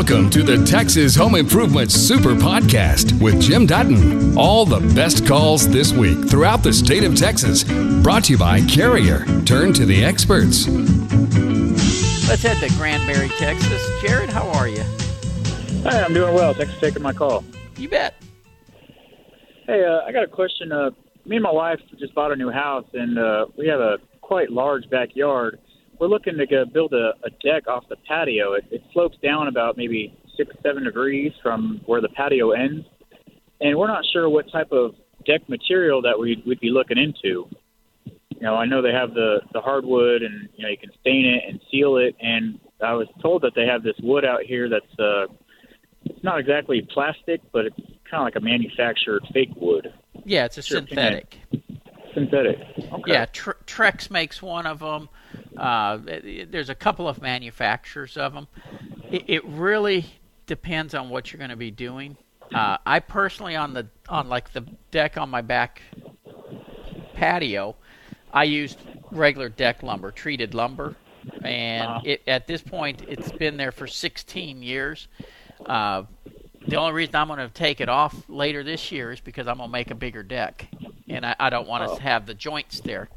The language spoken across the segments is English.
Welcome to the Texas Home Improvement Super Podcast with Jim Dutton. All the best calls this week throughout the state of Texas. Brought to you by Carrier. Turn to the experts. Let's head to Granbury, Texas. Jared, how are you? Hi, I'm doing well. Thanks for taking my call. You bet. Hey, uh, I got a question. Uh, me and my wife just bought a new house, and uh, we have a quite large backyard. We're looking to go build a, a deck off the patio. It, it slopes down about maybe six, seven degrees from where the patio ends, and we're not sure what type of deck material that we'd, we'd be looking into. You know, I know they have the the hardwood, and you know you can stain it and seal it. And I was told that they have this wood out here that's uh, it's not exactly plastic, but it's kind of like a manufactured fake wood. Yeah, it's a Sure, synthetic. Synthetic. Okay. Yeah, Tr- Trex makes one of them. Uh, there's a couple of manufacturers of them. It, it really depends on what you're going to be doing. Uh, I personally, on the on like the deck on my back patio, I used regular deck lumber, treated lumber, and it, at this point, it's been there for 16 years. Uh, the only reason I'm going to take it off later this year is because I'm going to make a bigger deck, and I, I don't want Oh. to have the joints there.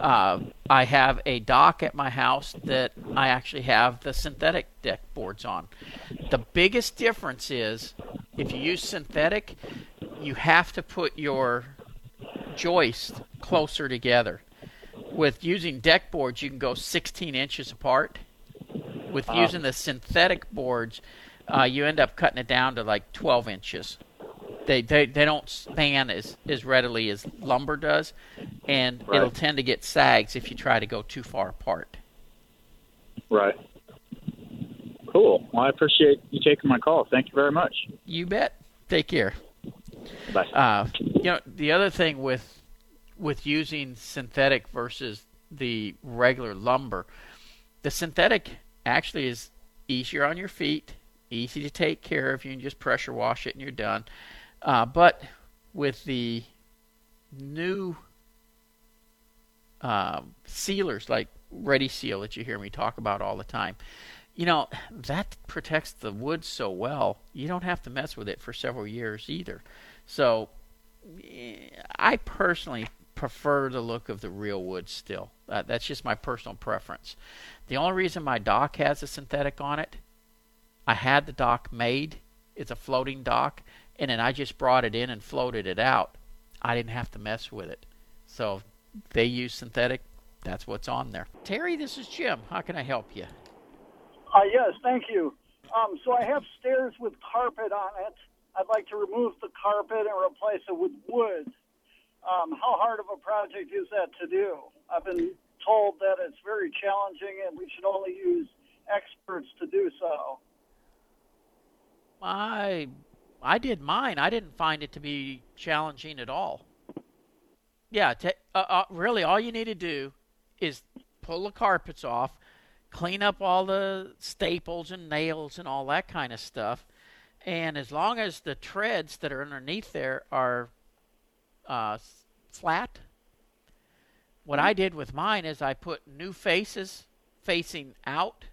Uh, I have a dock at my house that I actually have the synthetic deck boards on. The biggest difference is if you use synthetic, you have to put your joist closer together. With using deck boards, you can go 16 inches apart. With Uh-huh. using the synthetic boards, uh, you end up cutting it down to like 12 inches. They, they, they don't span as, as readily as lumber does, and Right. it'll tend to get sags if you try to go too far apart. Right. Cool. Well, I appreciate you taking my call. Thank you very much. You bet. Take care. Bye. Uh, you know, the other thing with with using synthetic versus the regular lumber, the synthetic actually is easier on your feet, easy to take care of. You can just pressure wash it and you're done. Uh, but with the new um, sealers like Ready Seal that you hear me talk about all the time, you know that protects the wood so well. You don't have to mess with it for several years either. So, eh, I personally prefer the look of the real wood still. Uh, that's just my personal preference. The only reason my dock has a synthetic on it, I had the dock made. It's a floating dock, and then I just brought it in and floated it out. I didn't have to mess with it. So, they use synthetic. That's what's on there. Terry, this is Jim. How can I help you? Uh, yes, thank you. Um, so I have stairs with carpet on it. I'd like to remove the carpet and replace it with wood. Um, how hard of a project is that to do? I've been told that it's very challenging and we should only use experts to do so. I I did mine. I didn't find it to be challenging at all. Yeah, ta uh, uh, really, all you need to do is pull the carpets off, clean up all the staples and nails and all that kind of stuff, and as long as the treads that are underneath there are uh, flat, what I did with mine is I put new faces facing out,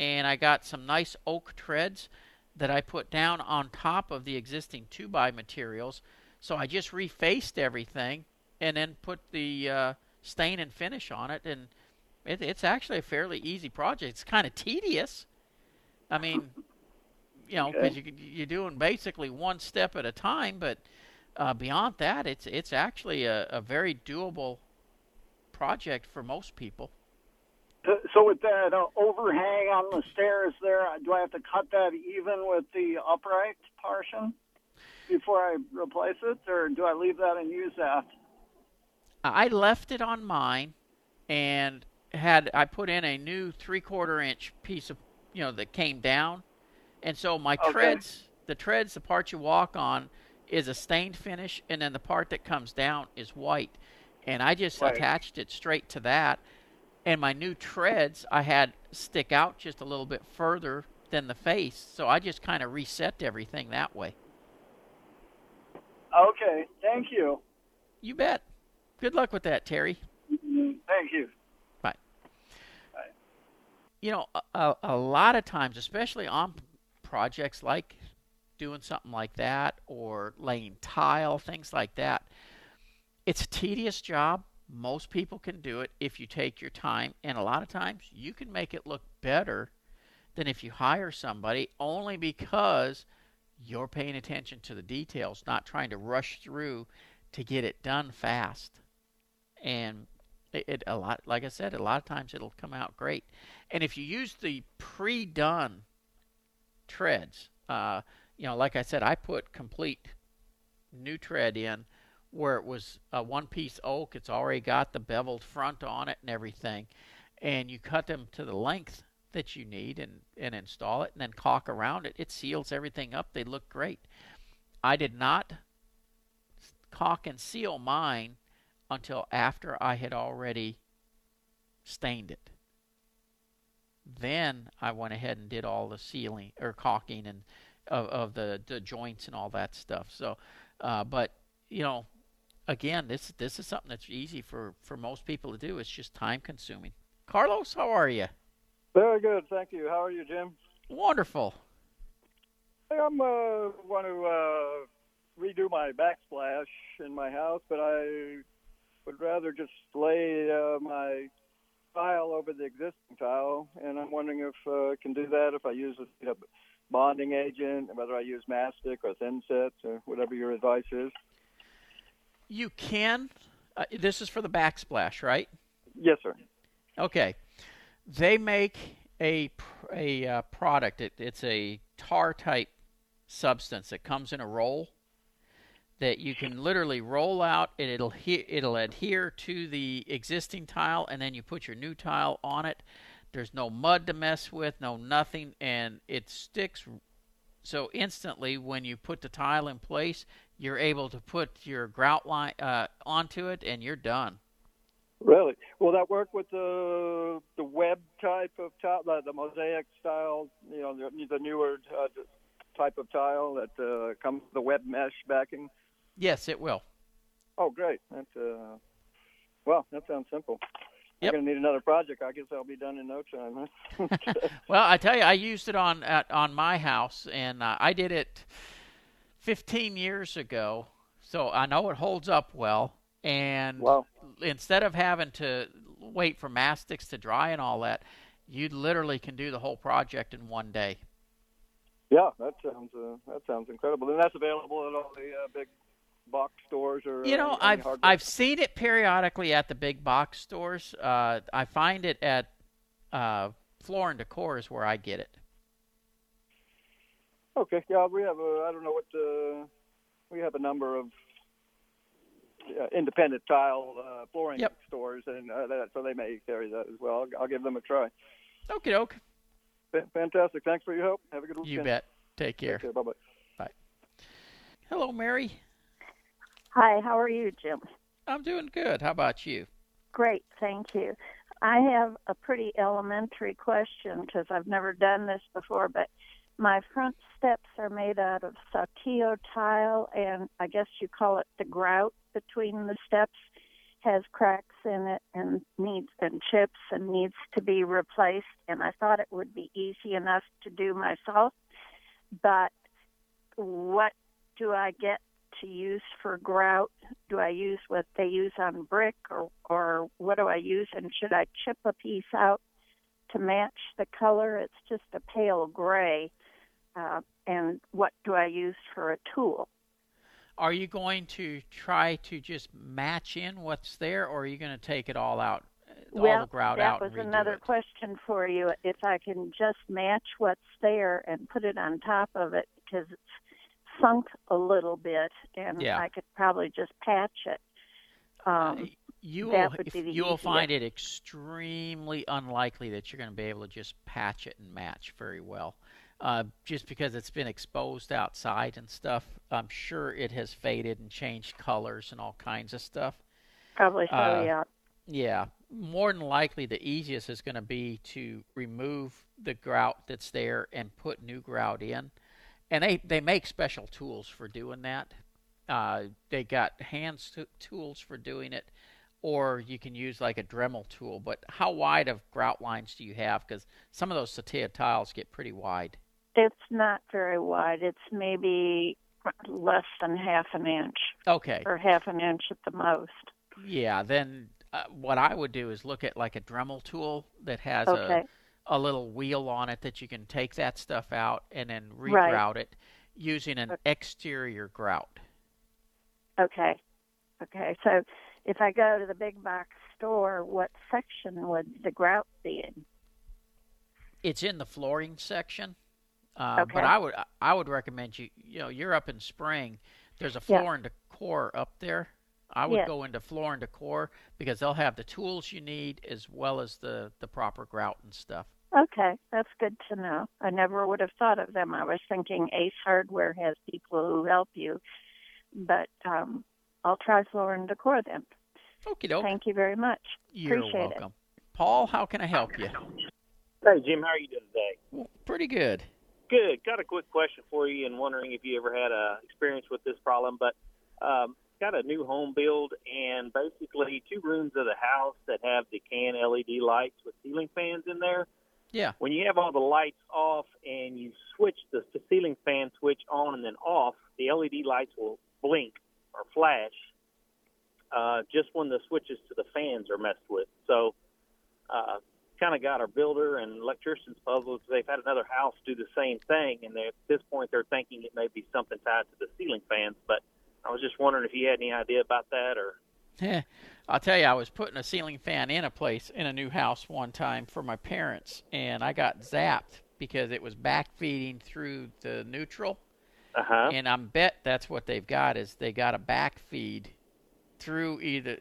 and I got some nice oak treads that I put down on top of the existing 2 by materials. So I just refaced everything and then put the uh, stain and finish on it. And it, it's actually a fairly easy project. It's kind of tedious. I mean, you know, because you, you're doing basically one step at a time. But uh, beyond that, it's it's actually a, a very doable project for most people. So- with that uh, overhang on the stairs there, uh, do I have to cut that even with the upright portion before I replace it, or do I leave that and use that? I left it on mine and had I put in a new three quarter inch piece of you know that came down, and so my Okay. treads, the treads, the part you walk on, is a stained finish, and then the part that comes down is white, and I just Right. attached it straight to that, and my new treads I had stick out just a little bit further than the face, so I just kind of reset everything that way. Okay, thank you. You bet. Good luck with that, Terry. Thank you. Bye. Bye. You know, a, a, a lot of times, especially on projects like doing something like that or laying tile, things like that, it's a tedious job. Most people can do it if you take your time, and a lot of times you can make it look better than if you hire somebody only because you're paying attention to the details, not trying to rush through to get it done fast. And it, it, a lot like I said, a lot of times it'll come out great. And if you use the pre-done treads, uh, you know, like I said, I put complete new tread in where it was a one-piece oak. It's already got the beveled front on it and everything, and you cut them to the length that you need and, and install it and then caulk around it. It seals everything up. They look great. I did not caulk and seal mine until after I had already stained it. Then I went ahead and did all the sealing or caulking and of, of the, the joints and all that stuff. So, uh, but you know, again, this this is something that's easy for for most people to do. It's just time consuming. Carlos, how are you? Very good, thank you. How are you, Jim? Wonderful. Hey, I'm uh, want to uh, redo my backsplash in my house, but I would rather just lay uh, my tile over the existing tile, and I'm wondering if uh, I can do that if I use a you know, bonding agent, whether I use mastic or thinset or whatever your advice is. You can. Uh, this is for the backsplash, right? Yes, sir. Okay. They make a a uh, product. It, it's a tar type substance that comes in a roll that you can literally roll out and it'll he- it'll adhere to the existing tile and then you put your new tile on it. There's no mud to mess with, no nothing and it sticks so instantly when you put the tile in place, you're able to put your grout line uh, onto it and you're done. Really? Will that work with the the web type of tile, the, the mosaic style? You know, the, the newer uh, type of tile that uh, comes with the web mesh backing. Yes, it will. Oh, great! That's uh, well, that sounds simple. Yep. I'm gonna need another project. I guess I'll be done in no time. Huh? well, I tell you, I used it on at, on my house, and uh, I did it 15 years ago, so I know it holds up well. And wow. instead of having to wait for mastics to dry and all that, you literally can do the whole project in one day. Yeah, that sounds uh, that sounds incredible. And that's available at all the uh, big box stores or you know any, any I've I've seen it periodically at the big box stores. Uh, I find it at uh, Floor and Decor is where I get it. Okay, yeah, we have a I don't know what uh, we have a number of uh, independent tile uh, flooring yep. stores, and uh, that, so they may carry that as well. I'll, I'll give them a try. Okay, doke. F- fantastic. Thanks for your help. Have a good weekend. You bet. Take care. Take care. Bye bye. Bye. Hello, Mary. Hi, how are you, Jim? I'm doing good. How about you? Great, thank you. I have a pretty elementary question because I've never done this before, but my front steps are made out of saltillo tile, and I guess you call it the grout between the steps has cracks in it and needs and chips and needs to be replaced. And I thought it would be easy enough to do myself, but what do I get to use for grout? Do I use what they use on brick, or or what do I use? And should I chip a piece out to match the color? It's just a pale gray. Uh, and what do I use for a tool? Are you going to try to just match in what's there, or are you going to take it all out, all well, the grout that out? was another it? question for you. If I can just match what's there and put it on top of it, because it's sunk a little bit, and Yeah. I could probably just patch it. Um, you will, if- you will find it extremely unlikely that you're going to be able to just patch it and match very well. Uh, just because it's been exposed outside and stuff, I'm sure it has faded and changed colors and all kinds of stuff. probably so, uh, yeah. Yeah, more than likely, the easiest is going to be to remove the grout that's there and put new grout in. And they, they make special tools for doing that. Uh, they got hand st- tools for doing it, or you can use like a Dremel tool. But how wide of grout lines do you have? Because some of those Saltillo tiles get pretty wide. It's not very wide. It's maybe less than half an inch Okay. or half an inch at the most. Yeah, then uh, what I would do is look at like a Dremel tool that has Okay. a, a little wheel on it that you can take that stuff out and then Right. regrout it using an exterior grout. Okay. Okay. So if I go to the big box store, what section would the grout be in? It's in the flooring section. Uh, Okay. But I would I would recommend you you know you're up in spring. There's a Yeah. floor and decor up there. I would Yes. go into floor and decor because they'll have the tools you need as well as the the proper grout and stuff. Okay, that's good to know. I never would have thought of them. I was thinking Ace Hardware has people who help you, but um, I'll try Floor and Decor then. Okie doke. Thank you very much. You're Appreciate it. welcome. Paul, how can I help you? Hey, Jim, how are you doing today? Well, pretty good. Good. Got a quick question for you, and wondering if you ever had a experience with this problem. But um, got a new home build, and basically two rooms of the house that have the can LED lights with ceiling fans in there. Yeah. When you have all the lights off and you switch the, ceiling fan switch on and then off, the LED lights will blink or flash uh, just when the switches to the fans are messed with. So, uh, kind of got our builder and electricians puzzled. They've had another house do the same thing, and at this point they're thinking it may be something tied to the ceiling fans. But I was just wondering if you had any idea about that, or Yeah. I'll tell you, I was putting a ceiling fan in a place in a new house one time for my parents, and I got zapped because it was backfeeding through the neutral. uh huh. And I'm bet that's what they've got is they got a backfeed through either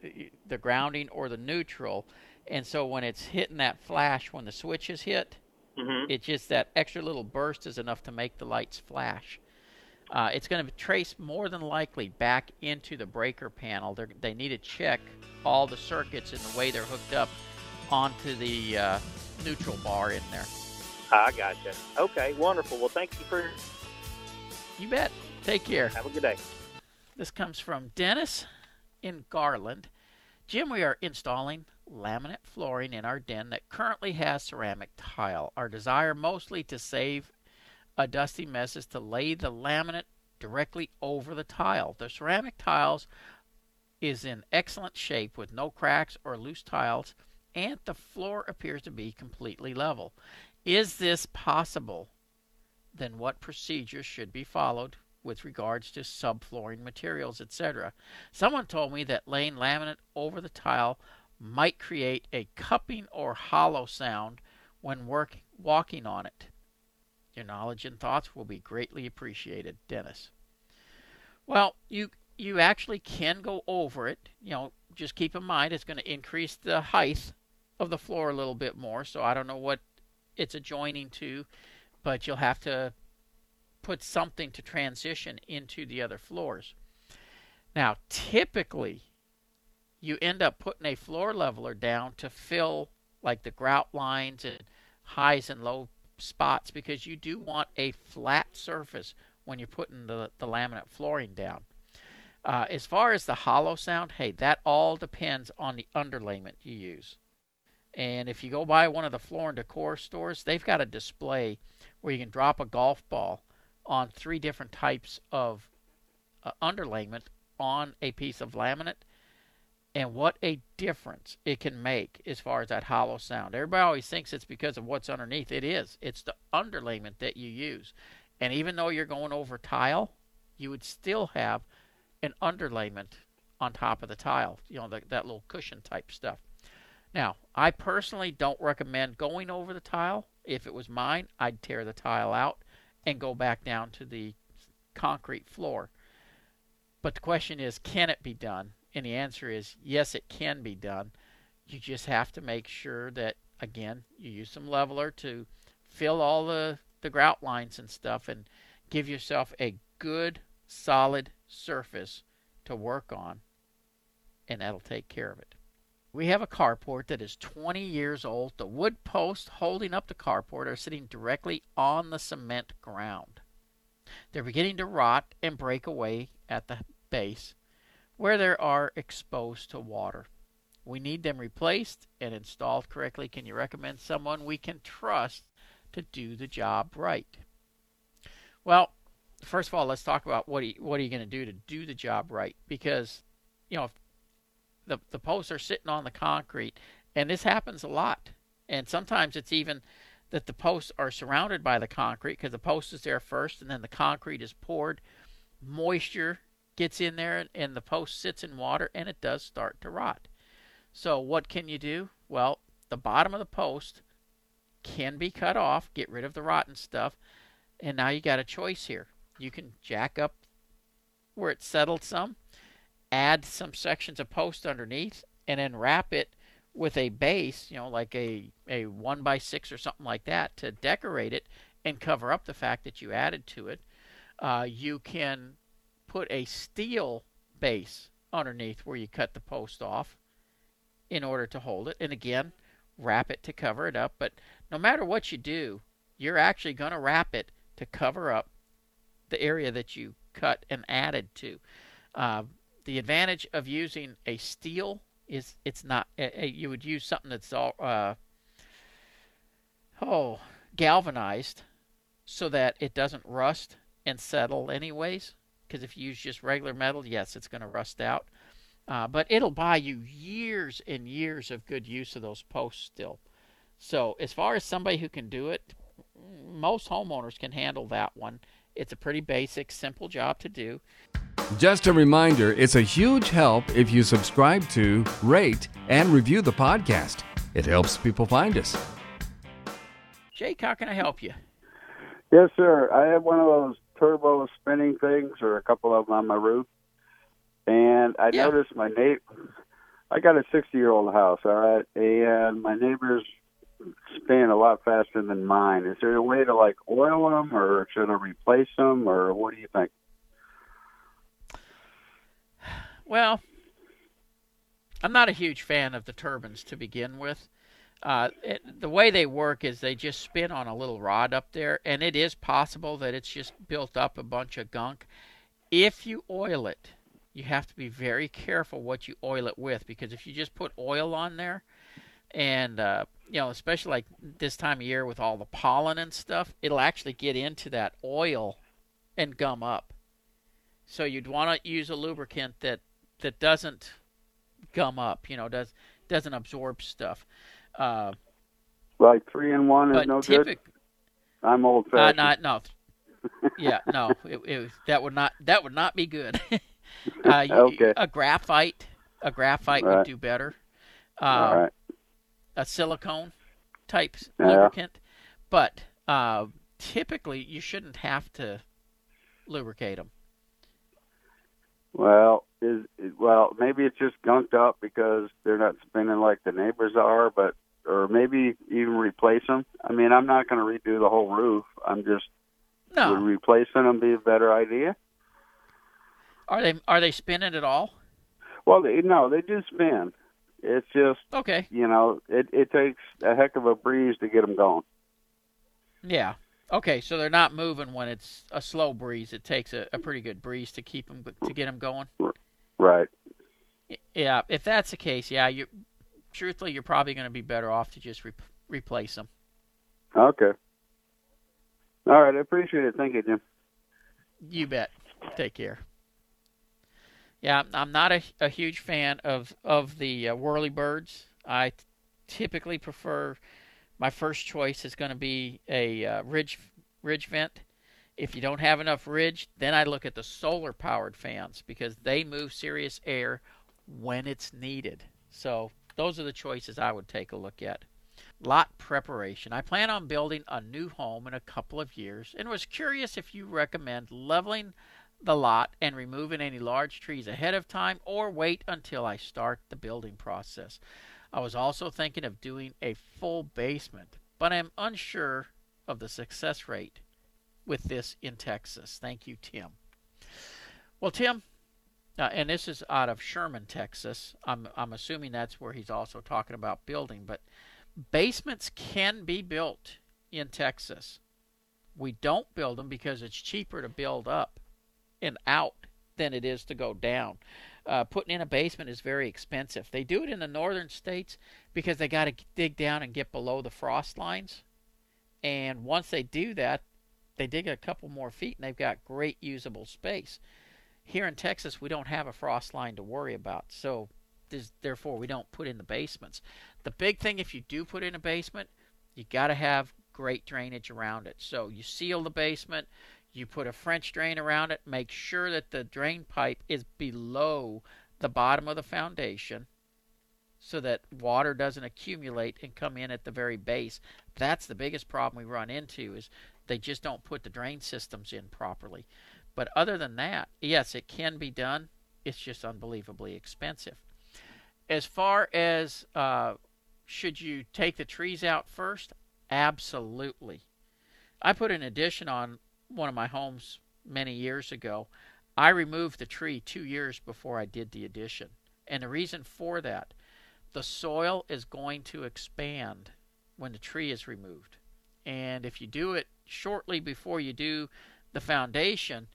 the grounding or the neutral. And so when it's hitting that flash when the switch is hit, hmm it's just that extra little burst is enough to make the lights flash. Uh, it's going to trace more than likely back into the breaker panel. They're, they need to check all the circuits and the way they're hooked up onto the uh, neutral bar in there. I gotcha. Okay, wonderful. Well, thank you for. You bet. Take care. Have a good day. This comes from Dennis in Garland. Jim, we are installing laminate flooring in our den that currently has ceramic tile. Our desire mostly to save a dusty mess is to lay the laminate directly over the tile. The ceramic tiles is in excellent shape with no cracks or loose tiles, and the floor appears to be completely level. Is this possible? Then what procedures should be followed with regards to subflooring materials, etc. Someone told me that laying laminate over the tile might create a cupping or hollow sound when work, walking on it. Your knowledge and thoughts will be greatly appreciated, Dennis. Well, you you actually can go over it. You know, just keep in mind it's going to increase the height of the floor a little bit more. So I don't know what it's adjoining to, but you'll have to put something to transition into the other floors. Now, typically, you end up putting a floor leveler down to fill like the grout lines and highs and low spots because you do want a flat surface when you're putting the, the laminate flooring down. Uh, as far as the hollow sound, hey, that all depends on the underlayment you use. And if you go by one of the floor and decor stores, they've got a display where you can drop a golf ball on three different types of uh, underlayment on a piece of laminate and what a difference it can make as far as that hollow sound. Everybody always thinks it's because of what's underneath. It is. It's the underlayment that you use. And even though you're going over tile, you would still have an underlayment on top of the tile, you know, the, that little cushion type stuff. Now, I personally don't recommend going over the tile. If it was mine, I'd tear the tile out and go back down to the concrete floor. But the question is, can it be done? And the answer is yes, it can be done. You just have to make sure that, again, you use some leveler to fill all the, the grout lines and stuff and give yourself a good, solid surface to work on, and that'll take care of it. We have a carport that is 20 years old. The wood posts holding up the carport are sitting directly on the cement ground. They're beginning to rot and break away at the base where they are exposed to water. We need them replaced and installed correctly. Can you recommend someone we can trust to do the job right? Well, first of all, let's talk about what are you, what are you going to do to do the job right? Because, you know, the the posts are sitting on the concrete, and this happens a lot. And sometimes it's even that the posts are surrounded by the concrete because the post is there first, and then the concrete is poured. Moisture gets in there, and the post sits in water, and it does start to rot. So what can you do? Well, the bottom of the post can be cut off, get rid of the rotten stuff, and now you got a choice here. You can jack up where it's settled some, add some sections of post underneath, and then wrap it with a base, you know, like a, a 1 by 6 or something like that to decorate it and cover up the fact that you added to it. Uh, you can put a steel base underneath where you cut the post off in order to hold it. And again, wrap it to cover it up. But no matter what you do, you're actually going to wrap it to cover up the area that you cut and added to. Uh, the advantage of using a steel is it's not uh, you would use something that's all uh, oh galvanized so that it doesn't rust and settle anyways because if you use just regular metal yes it's going to rust out uh, but it'll buy you years and years of good use of those posts still so as far as somebody who can do it most homeowners can handle that one it's a pretty basic simple job to do just a reminder it's a huge help if you subscribe to, rate, and review the podcast. It helps people find us. Jake, how can I help you? Yes, sir. I have one of those turbo spinning things, or a couple of them on my roof. And I Yeah. noticed my neighbor, I got a 60 year old house, all right, and my neighbors spin a lot faster than mine. Is there a way to like oil them, or should I replace them, or what do you think? Well, I'm not a huge fan of the turbines to begin with. Uh, it, the way they work is they just spin on a little rod up there, and it is possible that it's just built up a bunch of gunk. If you oil it, you have to be very careful what you oil it with because if you just put oil on there, and uh, you know, especially like this time of year with all the pollen and stuff, it'll actually get into that oil and gum up. So you'd want to use a lubricant that that doesn't gum up, you know, does doesn't absorb stuff. Uh, Like three and one is no good. I'm old uh, fashioned. not no, yeah, no, it, it, that would not that would not be good. uh, you- Okay. a graphite, a graphite would do better. Uh, all right. a silicone type Yeah. lubricant, but uh, typically you shouldn't have to lubricate them. Well, is well maybe it's just gunked up because they're not spinning like the neighbors are, but or maybe even replace them. I mean, I'm not going to redo the whole roof. I'm just No, would replacing them be a better idea? are they are they spinning at all? Well, they, no, they do spin. It's just Okay, you know it it takes a heck of a breeze to get them going. yeah. Okay, so they're not moving when it's a slow breeze. It takes a, a pretty good breeze to keep them to get them going. Right. Yeah, if that's the case, yeah, you truthfully you're probably going to be better off to just re- replace them. Okay. All right. I appreciate it. Thank you, Jim. You bet. Take care. Yeah, I'm- not a, a huge fan of of the uh, whirly birds. I t- typically prefer my first choice is going to be a uh, ridge ridge vent. If you don't have enough ridge, then I look at the solar powered fans because they move serious air when it's needed. So those are the choices I would take a look at. Lot preparation. I plan on building a new home in a couple of years and was curious if you recommend leveling the lot and removing any large trees ahead of time or wait until I start the building process. I was also thinking of doing a full basement, but I'm unsure of the success rate with this in Texas. Thank you, Tim. Well, Tim, uh, and this is out of Sherman, Texas. I'm I'm assuming that's where he's also talking about building, but basements can be built in Texas. We don't build them because it's cheaper to build up and out than it is to go down. Uh, putting in a basement is very expensive. They do it in the northern states because they got to dig down and get below the frost lines. And once they do that, they dig a couple more feet and they've got great usable space. Here in Texas, we don't have a frost line to worry about, so therefore we don't put in the basements. The big thing, if you do put in a basement, you got to have great drainage around it. So you seal the basement, you put a French drain around it, make sure that the drain pipe is below the bottom of the foundation so that water doesn't accumulate and come in at the very base. That's the biggest problem we run into is they just don't put the drain systems in properly. But other than that, yes, it can be done. It's just unbelievably expensive. As far as uh, should you take the trees out first? Absolutely. I put an addition on one of my homes many years ago. I removed the tree two years before I did the addition. And the reason for that, the soil is going to expand when the tree is removed. And if you do it shortly before you do the foundation,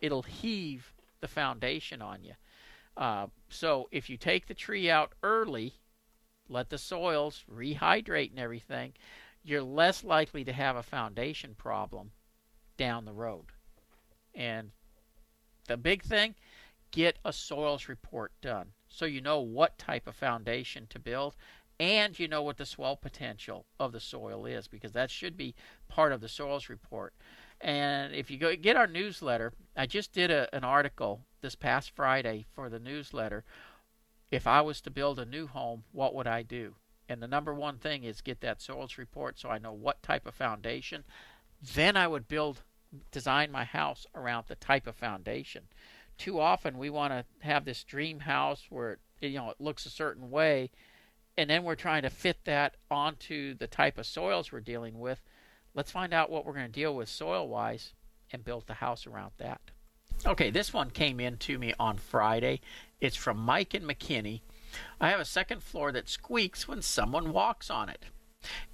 it'll heave the foundation on you. Uh, so if you take the tree out early, let the soils rehydrate and everything, you're less likely to have a foundation problem down the road. And the big thing, get a soils report done so you know what type of foundation to build and you know what the swell potential of the soil is because that should be part of the soils report. And if you go get our newsletter, I just did a, an article this past Friday for the newsletter. If I was to build a new home, what would I do? And the number one thing is get that soils report so I know what type of foundation. Then I would build, design my house around the type of foundation. Too often we want to have this dream house where you know it looks a certain way, and then we're trying to fit that onto the type of soils we're dealing with. Let's find out what we're going to deal with soil wise and build the house around that. Okay, this one came in to me on Friday. It's from Mike and McKinney. I have a second floor that squeaks when someone walks on it.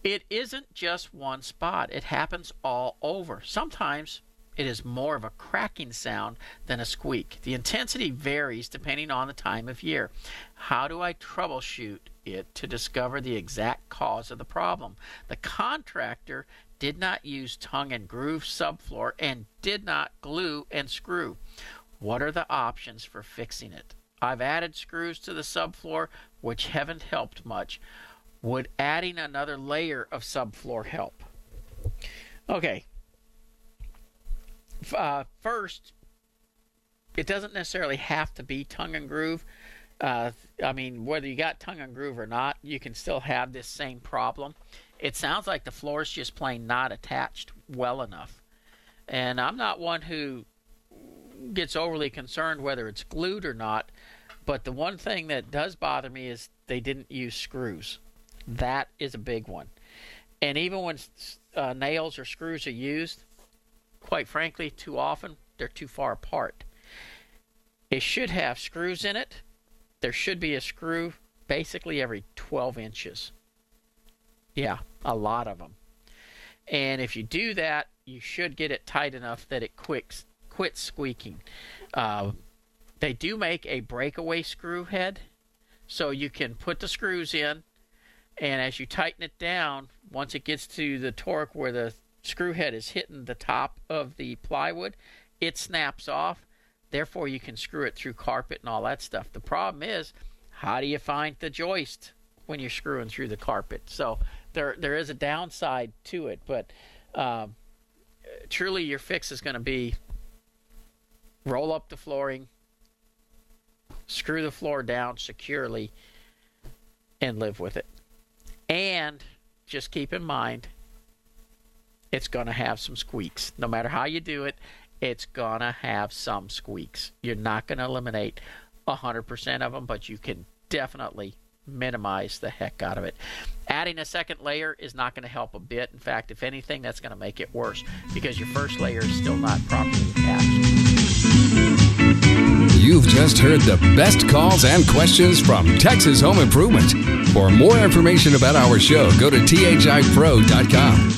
It isn't just one spot, it happens all over. Sometimes it is more of a cracking sound than a squeak. The intensity varies depending on the time of year. How do I troubleshoot it to discover the exact cause of the problem? The contractor did not use tongue and groove subfloor and did not glue and screw. What are the options for fixing it? I've added screws to the subfloor, which haven't helped much. Would adding another layer of subfloor help? Okay. Uh, first, it doesn't necessarily have to be tongue and groove. Uh, I mean, whether you got tongue and groove or not, you can still have this same problem. It sounds like the floor is just plain not attached well enough. And I'm not one who gets overly concerned whether it's glued or not. But the one thing that does bother me is they didn't use screws. That is a big one. And even when uh, nails or screws are used, quite frankly, too often they're too far apart. It should have screws in it. There should be a screw basically every 12 inches. Yeah, a lot of them. And if you do that, you should get it tight enough that it quits quits squeaking. Uh, they do make a breakaway screw head, so you can put the screws in, and as you tighten it down, once it gets to the torque where the screw head is hitting the top of the plywood, it snaps off. Therefore, you can screw it through carpet and all that stuff. The problem is, how do you find the joist when you're screwing through the carpet? So there there is a downside to it, but um, truly your fix is going to be roll up the flooring, screw the floor down securely, and live with it. And just keep in mind, it's going to have some squeaks. No matter how you do it, it's going to have some squeaks. You're not going to eliminate 100% of them, but you can definitely minimize the heck out of it. Adding a second layer is not going to help a bit. In fact, if anything, that's going to make it worse because your first layer is still not properly attached. You've just heard the best calls and questions from Texas Home Improvement. For more information about our show, go to thipro.com.